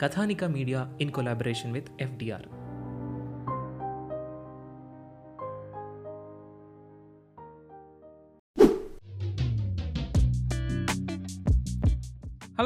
Kathanika Media in collaboration with FDR.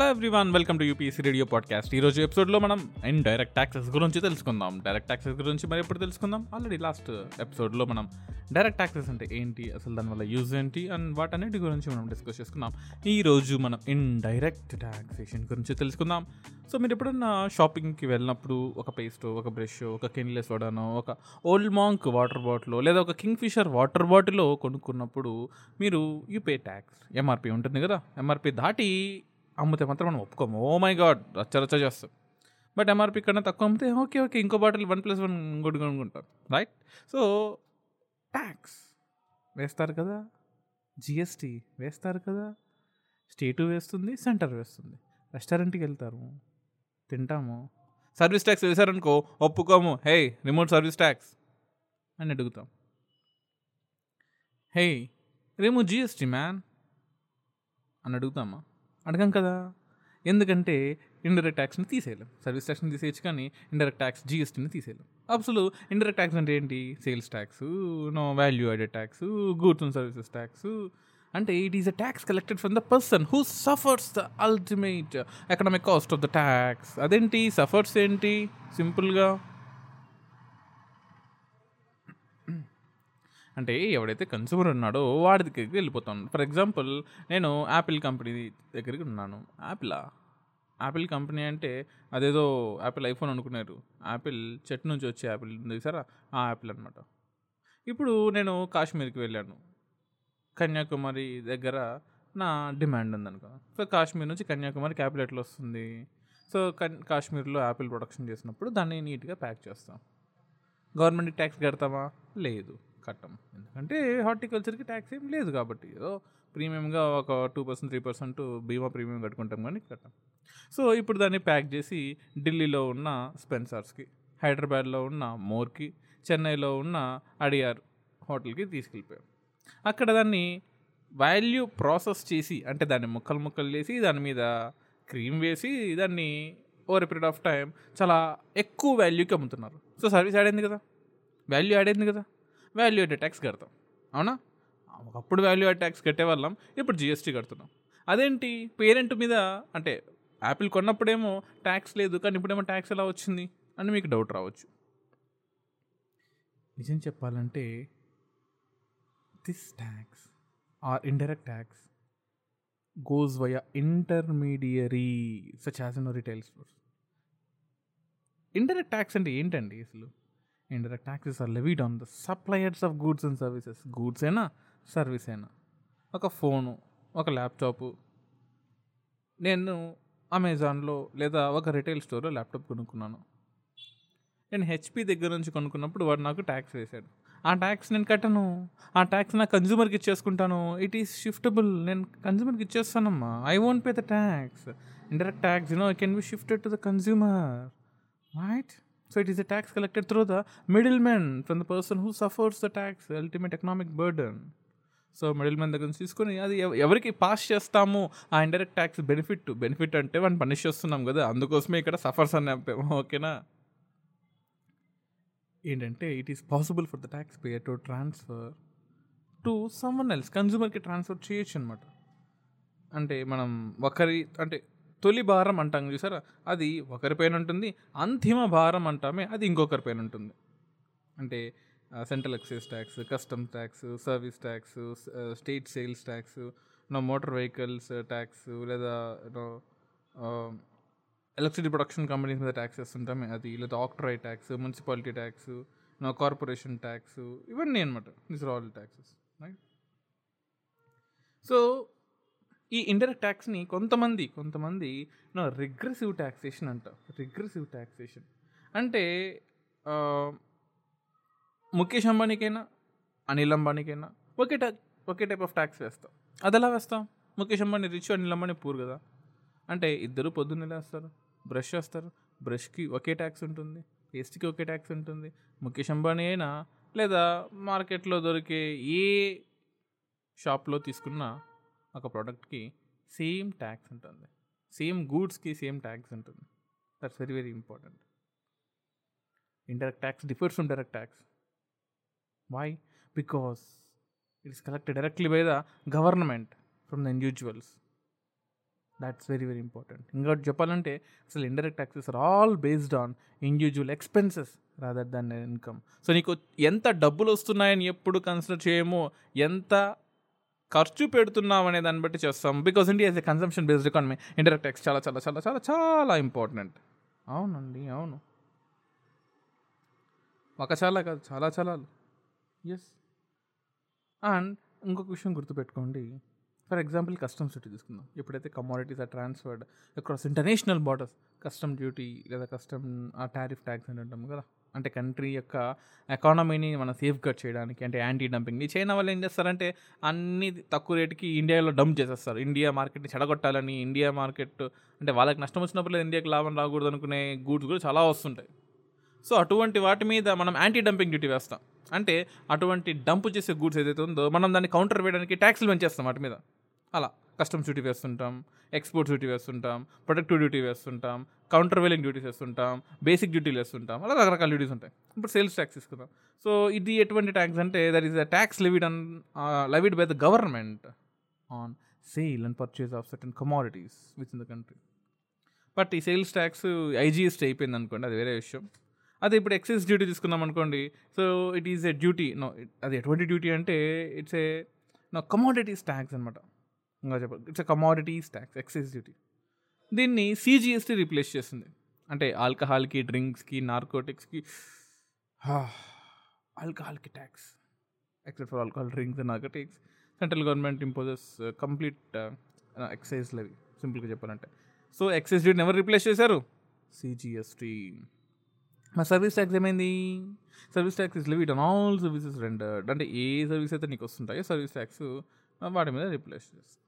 Hello everyone welcome to UPSC radio podcast. ఈ రోజు ఎపిసోడ్లో మనం in direct taxes గురించి తెలుసుకుందాం. డైరెక్ట్ ట్యాక్సెస్ గురించి మరి ఎప్పుడు తెలుసుకుందాం? ఆల్రెడీ లాస్ట్ ఎపిసోడ్లో మనం డైరెక్ట్ ట్యాక్సెస్ అంటే ఏంటి అసలు దానివల్ల యూజ్ ఏంటి అండ్ వాటన్నిటి గురించి మనం డిస్కస్ చేసుకుందాం. ఈ రోజు మనం ఇన్ డైరెక్ట్ ట్యాక్సేషన్ గురించి తెలుసుకుందాం. సో మీరు ఎప్పుడన్నా షాపింగ్కి వెళ్ళినప్పుడు ఒక పేస్ట్ ఒక బ్రష్ ఒక కిన్లెస్ వడానో ఒక ఓల్డ్ మాంక్ వాటర్ బాటిల్ లేదా ఒక కింగ్ ఫిషర్ వాటర్ బాటిల్ కొనుక్కున్నప్పుడు మీరు యూపే ట్యాక్స్ ఎంఆర్పి ఉంటుంది కదా? ఎంఆర్పి దాటి అమ్మితే మాత్రం మనం ఒప్పుకోము. ఓ మై గాడ్ రచ్చ రచ్చ చేస్తాం. బట్ ఎంఆర్పి కన్నా తక్కువ అమ్మితే ఓకే ఓకే ఇంకో bottle one plus one good కొనుక్కుంటాం. రైట్ సో ట్యాక్స్ వేస్తారు కదా. జిఎస్టీ వేస్తారు కదా. స్టేటు వేస్తుంది సెంటర్ వేస్తుంది. రెస్టారెంట్కి వెళ్తారు తింటాము. సర్వీస్ ట్యాక్స్ వేశారనుకో ఒప్పుకోము. హే రిమోట్ సర్వీస్ ట్యాక్స్ అని అడుగుతాం. హే రేము జిఎస్టీ మ్యాన్ అని అడుగుతామా? అడగం కదా. ఎందుకంటే ఇండైరెక్ట్ ట్యాక్స్ని తీసేయలేం. సర్వీస్ ట్యాక్స్ని తీసేయచ్చు కానీ ఇండైరెక్ట్ ట్యాక్స్ జిఎస్టీని తీసేయలేం. అసలు ఇండైరెక్ట్ ట్యాక్స్ అంటే ఏంటి? Sales tax no value added tax goods and services tax అంటే it is a tax collected from the person who suffers the ultimate economic cost of the tax అదేంటి? Suffers ఏంటి? సింపుల్గా అంటే ఎవడైతే consumer ఉన్నాడో వాడి దగ్గరికి వెళ్ళిపోతాను ఫర్ ఎగ్జాంపుల్ నేను యాపిల్ కంపెనీ దగ్గరికి ఉన్నాను. యాపిలా యాపిల్ కంపెనీ అంటే అదేదో యాపిల్ ఐఫోన్ అనుకున్నారు. యాపిల్ చెట్టు నుంచి వచ్చే యాపిల్ ఉంది సరే ఆ యాపిల్ అనమాట ఇప్పుడు నేను కాశ్మీర్కి వెళ్ళాను. కన్యాకుమారి దగ్గర నా డిమాండ్ ఉందనుకో. సో కాశ్మీర్ నుంచి కన్యాకుమారికి క్యాపిల్ ఎట్లా వస్తుంది. సో కన్ కాశ్మీర్లో యాపిల్ ప్రొడక్షన్ చేసినప్పుడు దాన్ని నీట్గా ప్యాక్ చేస్తాం. గవర్నమెంట్కి ట్యాక్స్ కడతామా? లేదు. కట్టం. ఎందుకంటే హార్టికల్చర్కి ట్యాక్స్ ఏం లేదు కాబట్టి. ఏదో ప్రీమియంగా ఒక టూ పర్సెంట్ త్రీ పర్సెంట్ బీమా ప్రీమియం కట్టుకుంటాం కానీ కట్టం. సో ఇప్పుడు దాన్ని ప్యాక్ చేసి ఢిల్లీలో ఉన్న స్పెన్సర్స్కి హైదరాబాద్లో ఉన్న మోర్కి చెన్నైలో ఉన్న అడియార్ హోటల్కి తీసుకెళ్ళిపోయాం. అక్కడ దాన్ని వాల్యూ ప్రాసెస్ చేసి అంటే దాన్ని ముక్కలు ముక్కలు చేసి దాని మీద క్రీమ్ వేసి దాన్ని ఓవర్ పీరియడ్ ఆఫ్ టైం చాలా ఎక్కువ వాల్యూకి అమ్ముతున్నారు. సో సర్వీస్ యాడ్ అయింది కదా? వాల్యూ యాడ్ అయింది కదా? వాల్యూ యాడ్ ట్యాక్స్ కడతాం. అవునా? ఒకప్పుడు వాల్యూ యాడ్ ట్యాక్స్ కట్టేవాళ్ళం ఇప్పుడు జిఎస్టీ కడుతున్నాం. అదేంటి? పేరెంట్ మీద అంటే యాపిల్ కొన్నప్పుడేమో ట్యాక్స్ లేదు కానీ ఇప్పుడేమో ట్యాక్స్ ఎలా వచ్చింది అని మీకు డౌట్ రావచ్చు. నిజం చెప్పాలంటే this tax or indirect tax goes via intermediary such as no retail stores indirect tax అంటే ఏంటండి అసలు? Indirect taxes are levied on the suppliers of goods and services goods అయినా సర్వీస్ అయినా ఒక ఫోను ఒక ల్యాప్టాపు నేను అమెజాన్లో లేదా ఒక రిటైల్ స్టోర్లో ల్యాప్టాప్ కొనుక్కున్నాను. నేను హెచ్పి దగ్గర నుంచి కొనుక్కున్నప్పుడు వాడు నాకు ట్యాక్స్ వేశాడు. ఆ ట్యాక్స్ నేను కట్టను. ఆ ట్యాక్స్ నా కన్జ్యూమర్కి ఇచ్చేసుకుంటాను. ఇట్ ఈస్ షిఫ్టబుల్ నేను కన్జ్యూమర్కి ఇచ్చేస్తానమ్మా. I won't pay the tax indirect tax you know I can be shifted to the consumer right so it is a tax collected through the middleman from the person who suffers the tax, the ultimate economic burden. So middleman దగ్గర నుంచి తీసుకొని అది ఎవ- ఎవరికి pass చేస్తాము? ఆ indirect tax benefit benefit అంటే మనం పనిష్ చేస్తున్నాం కదా అందుకోసమే ఇక్కడ సఫర్స్ అని చెప్పాము ఓకేనా ఏంటంటే it is possible for the tax payer to transfer to someone else కన్జ్యూమర్కి transfer చేయొచ్చు అనమాట అంటే మనం ఒకరి అంటే తొలి భారం అంటాం చూసారా? అది ఒకరిపైన ఉంటుంది అంతిమ భారం అంటామే అది ఇంకొకరిపైన ఉంటుంది. అంటే central excise tax custom tax service tax state sales tax no motor vehicles tax లేదా నో ఎలక్ట్రిసిటీ ప్రొడక్షన్ కంపెనీస్ మీద ట్యాక్స్ వేస్తుంటామే అది లేదా octroi tax municipality tax no corporation tax ఇవన్నీ అనమాట this are all taxes right so ఈ indirect ట్యాక్స్ని కొంతమంది కొంతమంది నా రిగ్రెసివ్ ట్యాక్సేషన్ అంట. రిగ్రెసివ్ ట్యాక్సేషన్ అంటే ముఖేష్ అంబానీకైనా అనిల్ అంబానీకైనా ఒకే టా ఒకే టైప్ ఆఫ్ ట్యాక్స్ వేస్తాం. అది ఎలా వేస్తాం? ముఖేష్ అంబానీ రిచ్ అనిల్ అంబానీ పూర్ కదా. అంటే ఇద్దరు పొద్దున్నే వేస్తారు బ్రష్ వేస్తారు బ్రష్కి ఒకే ట్యాక్స్ ఉంటుంది పేస్ట్కి ఒకే ట్యాక్స్ ఉంటుంది. ముఖేష్ అంబానీ అయినా లేదా మార్కెట్లో దొరికే ఏ షాప్లో తీసుకున్న ఒక ప్రోడక్ట్కి సేమ్ ట్యాక్స్ ఉంటుంది. సేమ్ గూడ్స్కి సేమ్ ట్యాక్స్ ఉంటుంది. That's very very important indirect tax differs from direct tax why because it's collected directly by the government from the individuals that's very very important ఇంకోటి చెప్పాలంటే అసలు indirect taxes are all based on individual expenses rather than income so నీకు ఎంత డబ్బులు వస్తున్నాయని ఎప్పుడు consider చేయము ఎంత ఖర్చు పెడుతున్నాం అనే దాన్ని బట్టి చేస్తాం. Because India is a consumption based economy indirect tax చాలా చాలా చాలా చాలా చాలా ఇంపార్టెంట్ అవునండి అవును. ఒక చాలా కాదు చాలా చాలా. ఎస్ అండ్ ఇంకొక విషయం గుర్తుపెట్టుకోండి. ఫర్ ఎగ్జాంపుల్ కస్టమ్స్ డ్యూటీ తీసుకుందాం. ఎప్పుడైతే commodities are transferred across international borders custom duty లేదా కస్టమ్ ఆ టారిఫ్ ట్యాక్స్ అని అంటాం కదా. అంటే కంట్రీ యొక్క ఎకానమీని మనం సేఫ్గార్డ్ చేయడానికి అంటే యాంటీ డంపింగ్ చైనా వాళ్ళు ఏం చేస్తారంటే అన్ని తక్కువ రేటుకి ఇండియాలో డంప్ చేసేస్తారు. ఇండియా మార్కెట్ని చెడగొట్టాలని ఇండియా మార్కెట్ అంటే వాళ్ళకి నష్టం వచ్చినప్పుడు ఇండియాకి లాభం రాకూడదు అనుకునే గూడ్స్ కూడా చాలా వస్తుంటాయి. సో అటువంటి వాటి మీద మనం యాంటీ డంపింగ్ డ్యూటీ వేస్తాం. అంటే అటువంటి డంప్ చేసే గూడ్స్ ఏదైతే ఉందో మనం దాన్ని కౌంటర్ వేయడానికి ట్యాక్స్లు పెంచేస్తాం వాటి మీద. అలా. కస్టమ్స్ డ్యూటీ వేస్తుంటాం ఎక్స్పోర్ట్ డ్యూటీ వేస్తుంటాం ప్రొడక్టివ్ డ్యూటీ వేస్తుంటాం కౌంటర్ వెలింగ్ డ్యూటీస్ వేస్తుంటాం బేసిక్ డ్యూటీలు వేస్తుంటాం అలా రకరకాల డ్యూటీస్ ఉంటాయి. ఇప్పుడు సేల్స్ ట్యాక్స్ తీసుకుందాం. సో ఇది ఎటువంటి ట్యాక్స్ అంటే that is a tax levied on levied by the government on sale and purchase of certain commodities within the country but ఈ సేల్స్ ట్యాక్స్ ఐజీఎస్టీ అయిపోయింది అనుకోండి అది వేరే విషయం. అదే ఇప్పుడు ఎక్సైజ్ డ్యూటీ తీసుకున్నాం అనుకోండి so it is a duty no అది ఎటువంటి డ్యూటీ అంటే it's a no commodities tax అనమాట ఇంకా చెప్పాలి it's a commodities tax excise duty దీన్ని సిజిఎస్టీ రీప్లేస్ చేస్తుంది అంటే ఆల్కహాల్కి డ్రింక్స్కి నార్కోటిక్స్కి ఆల్కహాల్కి tax except for alcohol drinks and narcotics central government imposes complete excise levy సింపుల్గా చెప్పాలంటే. సో ఎక్సైజ్ డ్యూటీని ఎవరు రీప్లేస్ చేశారు. సిజిఎస్టీ మా సర్వీస్ ట్యాక్స్ ఏమైంది? Service tax is levied on all services rendered అంటే ఏ సర్వీస్ అయితే నీకు వస్తుంటాయో సర్వీస్ ట్యాక్స్ వాటి మీద రిప్లేస్ చేస్తాం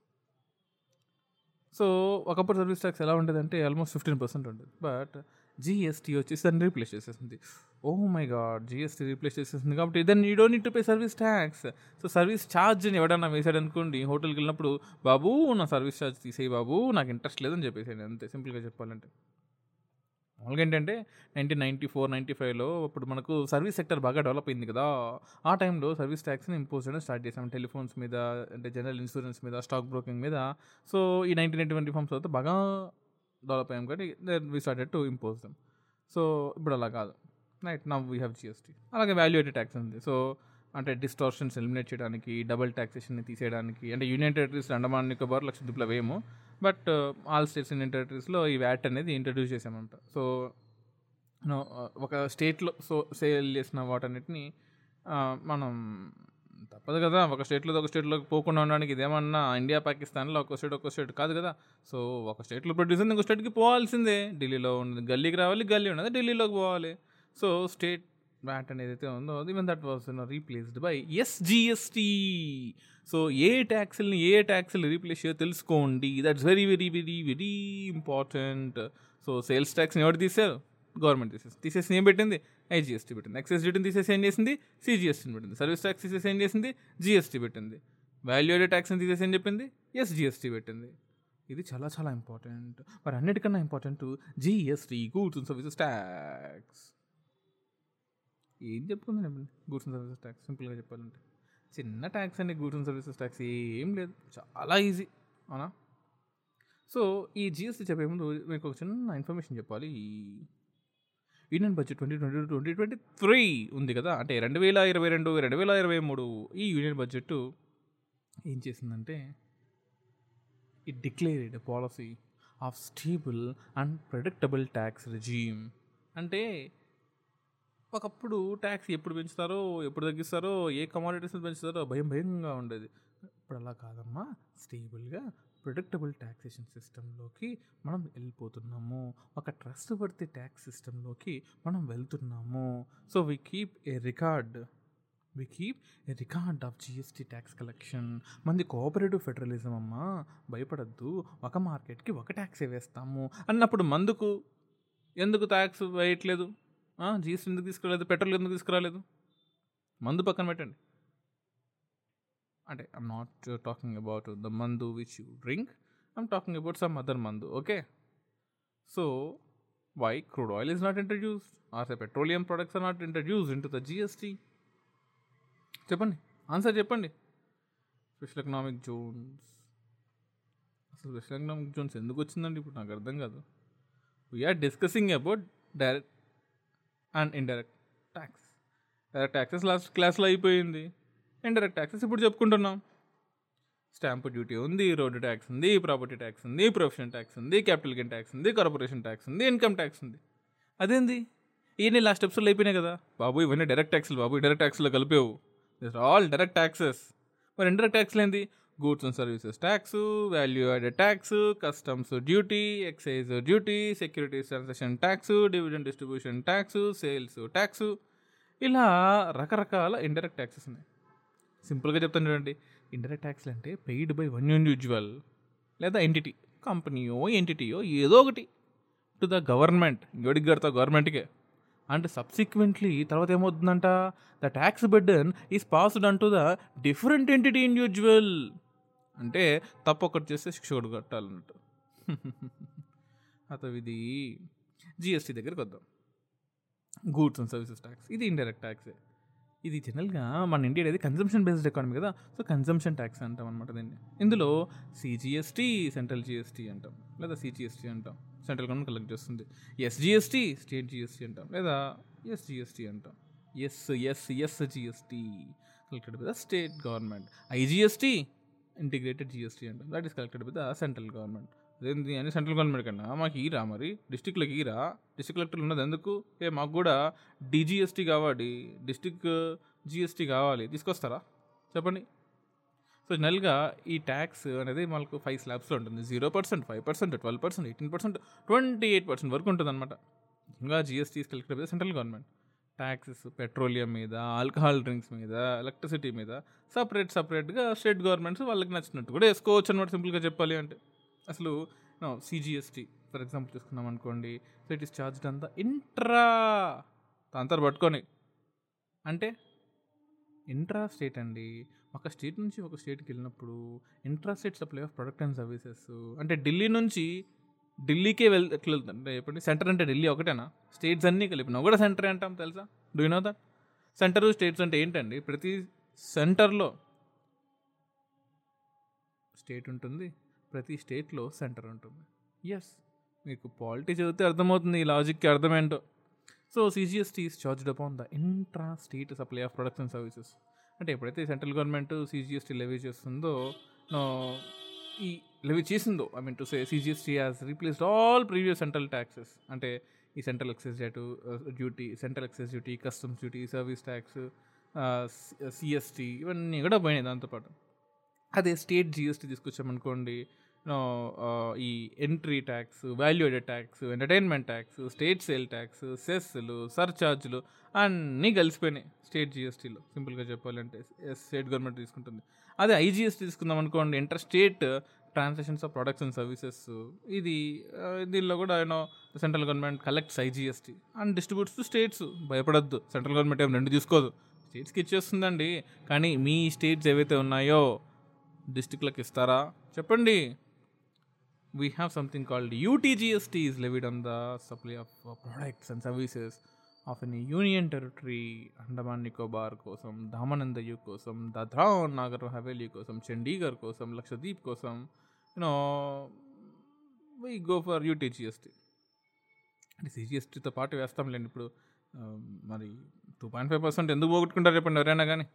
సో ఒకప్పుడు సర్వీస్ ట్యాక్స్ ఎలా ఉండేదంటే ఆల్మోస్ట్ ఫిఫ్టీన్ పర్సెంట్ ఉండేది. బట్ జిఎస్టీ వచ్చేసి దాన్ని రీప్లేస్ చేసేసింది. Oh my God GST replace చేసేసింది కాబట్టి then you don't need to pay service tax so service ఛార్జ్ని ఎవడన్నా వేసాడు అనుకోండి హోటల్కి వెళ్ళినప్పుడు బాబు నా సర్వీస్ ఛార్జ్ తీసేయి బాబు నాకు ఇంట్రెస్ట్ లేదని చెప్పేసాడు అంతే సింపుల్గా చెప్పాలంటే. మామూలుగా ఏంటంటే నైన్టీన్ నైంటీ ఫోర్ నైంటీ ఫైవ్లో అప్పుడు మనకు సర్వీస్ సెక్టర్ బాగా డెవలప్ అయింది కదా. ఆ టైంలో సర్వీస్ ట్యాక్స్ని ఇంపోజ్ చేయడం స్టార్ట్ చేసాం టెలిఫోన్స్ మీద అంటే జనరల్ ఇన్సూరెన్స్ మీద స్టాక్ బ్రోకింగ్ మీద. సో ఈ నైన్టీన్ ఎయిటీ వన్ ఫార్మ్స్ తర్వాత బాగా డెవలప్ అయ్యాం కాబట్టి we started to impose them so ఇప్పుడు అలా కాదు. Right now we have GST అలాగే వాల్యుయేటెడ్ ట్యాక్స్ ఉంది. సో అంటే డిస్టార్షన్స్ ఎలిమినేట్ చేయడానికి డబుల్ ట్యాక్సేషన్ని తీసేయడానికి అంటే యూనియన్ టెరిటరీస్ అండమాన్ నికోబార్ లక్షద్వీప్లో వేయము. బట్ ఆల్ స్టేట్స్ యూనియన్ టెరిటరీస్లో ఈ వ్యాట్ అనేది ఇంట్రడ్యూస్ చేసామంట సో ఒక స్టేట్లో సో సేల్ చేసిన వాటన్నిటిని uh, మనం తప్పదు కదా. ఒక స్టేట్లో ఒక స్టేట్లోకి పోకుండా ఉండడానికి ఇదేమన్నా ఇండియా పాకిస్తాన్లో ఒక స్టేట్ ఒక స్టేట్ కాదు కదా. సో ఒక స్టేట్లో ప్రొడ్యూస్ ఇంకో స్టేట్కి పోవాల్సిందే. ఢిల్లీలో ఉన్నది గల్లీకి రావాలి గల్లీ ఉన్నది ఢిల్లీలోకి పోవాలి. సో స్టేట్ వ్యాట్ అనేది అయితే ఉందో even that was replaced by SGST so ఏ ట్యాక్స్ని ఏ ట్యాక్స్లు రీప్లేస్ చేయో తెలుసుకోండి. That's very very very very important so sales ట్యాక్స్ని ఎవరు తీశారు? గవర్నమెంట్ తీసేసి తీసేసి ఏం పెట్టింది? ఐజిఎస్టీ పెట్టింది. ఎక్సైజ్ డ్యూటీని తీసేసి ఏం చేసింది? సిజిఎస్టీని పెట్టింది. సర్వీస్ ట్యాక్స్ తీసేసి ఏం చేసింది? జిఎస్టీ పెట్టింది. వాల్యూడెడ్ ట్యాక్స్ని తీసేసి ఏం చెప్పింది? ఎస్జిఎస్టీ పెట్టింది. ఇది చాలా చాలా ఇంపార్టెంట్ మరి అన్నిటికన్నా important GST goods and services tax ఏం చెప్పుకుందండి గూడ్స్ అండ్ సర్వీసెస్ ట్యాక్స్. సింపుల్గా చెప్పాలంటే. చిన్న ట్యాక్స్ అండి గూడ్స్ అండ్ సర్వీసెస్ ట్యాక్స్. ఏం లేదు. చాలా ఈజీ. అవునా? సో ఈ జిఎస్టీ చెప్పే ముందు మీకు ఒక చిన్న ఇన్ఫర్మేషన్ చెప్పాలి. Union budget twenty twenty two twenty twenty three ఉంది కదా? అంటే రెండు వేల ఇరవై రెండు రెండు వేల ఇరవై మూడు ఈ యూనియన్ బడ్జెట్ ఏం చేసిందంటే it declared policy of stable and predictable tax regime. అంటే ఒకప్పుడు ట్యాక్స్ ఎప్పుడు పెంచుతారో ఎప్పుడు తగ్గిస్తారో ఏ కమాడిటీస్ని పెంచుతారో భయం భయంగా ఉండేది. ఇప్పుడు అలా కాదమ్మా. స్టేబుల్గా ప్రిడిక్టబుల్ ట్యాక్సేషన్ సిస్టంలోకి మనం వెళ్ళిపోతున్నాము. ఒక ట్రస్ట్ వర్తి ట్యాక్స్ సిస్టంలోకి మనం వెళ్తున్నాము. So we keep a record we keep a record of GST tax collection మంది కోఆపరేటివ్ ఫెడరలిజం అమ్మా భయపడద్దు. ఒక మార్కెట్కి ఒక ట్యాక్స్ వేస్తాము. అన్నప్పుడు మందుకు ఎందుకు ట్యాక్స్ వేయట్లేదు? జీఎస్టీ ఎందుకు తీసుకురాలేదు? పెట్రోల్ ఎందుకు తీసుకురాలేదు? మందు పక్కన పెట్టండి. అంటే I'm not talking about the మందు which you drink I'm talking about some other మందు okay so why crude oil is not introduced or the petroleum products are not introduced into the GST చెప్పండి. Answer చెప్పండి. Special economic zones అసలు special economic zones ఎందుకు వచ్చిందండి? ఇప్పుడు నాకు అర్థం కాదు. We're discussing about direct and indirect tax. Direct taxes last క్లాస్లో అయిపోయింది. ఇండైరెక్ట్ ట్యాక్సెస్ ఇప్పుడు చెప్పుకుంటున్నాం. స్టాంపు డ్యూటీ ఉంది రోడ్డు ట్యాక్స్ ఉంది ప్రాపర్టీ ట్యాక్స్ ఉంది ప్రొఫెషన్ ట్యాక్స్ ఉంది క్యాపిటల్ గెయిన్ ట్యాక్స్ ఉంది కార్పొరేషన్ ట్యాక్స్ ఉంది ఇన్కమ్ ట్యాక్స్ ఉంది. అదేంది? ఇవన్నీ లాస్ట్ ఎపిసోడ్లో అయిపోయినాయి కదా. బాబు ఇవన్నీ డైరెక్ట్ ట్యాక్స్లు బాబు డైరెక్ట్ ట్యాక్స్లో కలిపేవు. దిస్ ఆల్ డైరెక్ట్ ట్యాక్సెస్ మరి ఇండైరెక్ట్ ట్యాక్స్లు ఏంది goods and services tax value added tax customs duty excise duty securities transaction tax dividend distribution tax sales tax. ఇలా రకరకాల ఇండైరెక్ట్ ట్యాక్సెస్ ఉన్నాయి. సింపుల్గా చెప్తాను చూడండి. ఇండైరెక్ట్ ట్యాక్స్లు అంటే పెయిడ్ బై వన్ ఇండివిజువల్ లేదా ఎంటిటీ కంపెనీయో ఎంటిటీయో ఏదో ఒకటి. టు ద గవర్నమెంట్ గడికి కడతా గవర్నమెంట్కే. అండ్ సబ్సిక్వెంట్లీ తర్వాత ఏమవుతుందంట? The tax burden is passed on to the different entity individual అంటే తప్పు ఒకటి చేస్తే శిక్ష ఒకటి కట్టాలన్నట్టు. అత ఇది జిఎస్టీ దగ్గరికి వద్దాం. గూడ్స్ అండ్ సర్వీసెస్ ట్యాక్స్ ఇది ఇండైరెక్ట్ ట్యాక్సే ఇది జనరల్గా మన ఇండియా అనేది కన్జంప్షన్ బేస్డ్ ఎకానమీ కదా. సో కన్జంప్షన్ ట్యాక్స్ అంటాం అనమాట దీన్ని. ఇందులో సిజిఎస్టీ సెంట్రల్ జిఎస్టీ అంటాం. లేదా సిజిఎస్టీ అంటాం. సెంట్రల్ గవర్నమెంట్ కలెక్ట్ చేస్తుంది. ఎస్జిఎస్టీ స్టేట్ జిఎస్టీ అంటాం. లేదా ఎస్జిఎస్టీ అంటాం. S S S GST collected by the state government IGST integrated GST అంటే that is collected by the central government అదేంటి అని సెంట్రల్ గవర్నమెంట్ కన్నా మాకు ఈరా మరి డిస్టిక్లకు ఈరా డిస్టిక్ కలెక్టర్లు ఉన్నది ఎందుకు? ఏ మాకు కూడా డిజిఎస్టీ కావాలి డిస్టిక్ జిఎస్టీ కావాలి. తీసుకొస్తారా? చెప్పండి. సో జనరల్గా ఈ ట్యాక్స్ అనేది మనకు ఫైవ్ స్లాబ్స్లో ఉంటుంది. Zero percent five percent twelve percent eighteen percent twenty eight percent వరకు ఉంటుంది అనమాట ఇంకా GST collector central government taxes petroleum మీద ఆల్కహాల్ డ్రింక్స్ మీద ఎలక్ట్రిసిటీ మీద సపరేట్ సపరేట్గా స్టేట్ గవర్నమెంట్స్ వాళ్ళకి నచ్చినట్టు కూడా వేసుకోవచ్చు అనమాట సింపుల్గా చెప్పాలి అంటే. అసలు సిజిఎస్టీ ఫర్ ఎగ్జాంపుల్ తీసుకున్నాం అనుకోండి సో ఇట్ ఈస్ చార్జ్డ్ అంతా ఇంట్రా దాంతో పట్టుకొని. అంటే ఇంట్రా స్టేట్ అండి. ఒక స్టేట్ నుంచి ఒక స్టేట్కి వెళ్ళినప్పుడు intra state supply of product and services. అంటే ఢిల్లీ నుంచి ఢిల్లీకే వెళ్ ఎట్లా అంటే చెప్పండి సెంటర్ అంటే ఢిల్లీ ఒకటేనా? స్టేట్స్ అన్నీ కలిపినా కూడా సెంటర్ అంటాం తెలుసా? Do you know that center states అంటే ఏంటండి? ప్రతి సెంటర్లో స్టేట్ ఉంటుంది ప్రతి స్టేట్లో సెంటర్ ఉంటుంది. ఎస్ మీకు పాలిటీ చదివితే అర్థమవుతుంది ఈ లాజిక్కి అర్థమేంటో. So CGST is charged upon the intra state supply of products and services అంటే ఎప్పుడైతే సెంట్రల్ గవర్నమెంట్ సిజిఎస్టీ లెవీ చేస్తుందో ఈ లెవీ చేసిందో I mean to say CGST has replaced all previous central taxes అంటే ఈ central excise duty central excise duty customs duty service tax CST ఇవన్నీ కూడా పోయినాయి దాంతోపాటు అదే స్టేట్ జిఎస్టీ తీసుకొచ్చామనుకోండి ఈ entry tax value added tax entertainment tax state sale tax సెస్లు సర్ఛార్జ్లు అన్నీ కలిసిపోయినాయి స్టేట్ జిఎస్టీలో సింపుల్గా చెప్పాలంటే స్టేట్ గవర్నమెంట్ తీసుకుంటుంది. అదే ఐజిఎస్టీ తీసుకుందాం అనుకోండి inter state transactions of products and services ఇది దీనిలో కూడా you know central government collects IGST and distributes to states. భయపడద్దు. సెంట్రల్ గవర్నమెంట్ ఏం రెండు తీసుకోదు. స్టేట్స్కి ఇచ్చేస్తుందండి. కానీ మీ స్టేట్స్ ఏవైతే ఉన్నాయో డిస్టిక్లకు ఇస్తారా? చెప్పండి. We have something called UTGST is levied on the supply of products and services of an union territory Andaman Nicobar కోసం దామన్ అండ్ కోసం దాద్రా నాగర్ హవేలీ కోసం చండీగఢ్ కోసం లక్షద్వీప్ కోసం you know why go for UT GST అంటే సిజిఎస్టీతో పాటు వేస్తాంలేండి ఇప్పుడు. మరి టూ పాయింట్ ఫైవ్ పర్సెంట్ ఎందుకు పోగొట్టుకుంటారు చెప్పండి ఎవరైనా కానీ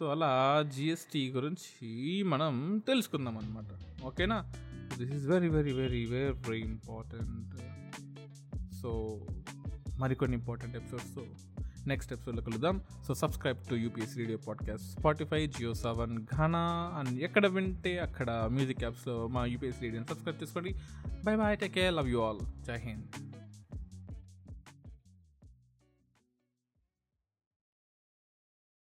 సో అలా జిఎస్టీ గురించి మనం తెలుసుకుందాం అనమాట ఓకేనా? This is very very very very important so మరికొన్ని ఇంపార్టెంట్ ఎపిసోడ్స్తో నెక్స్ట్ ఎపిసోడ్లో కలుద్దాం. So subscribe to UPS radio podcast Spotify Jio Saavn Gaana and ఎక్కడ వింటే అక్కడ మ్యూజిక్ యాప్స్లో మా యూపీఎస్ రేడియోని సబ్స్క్రైబ్ చేసుకోండి. Bye bye take care love you all జై హింద్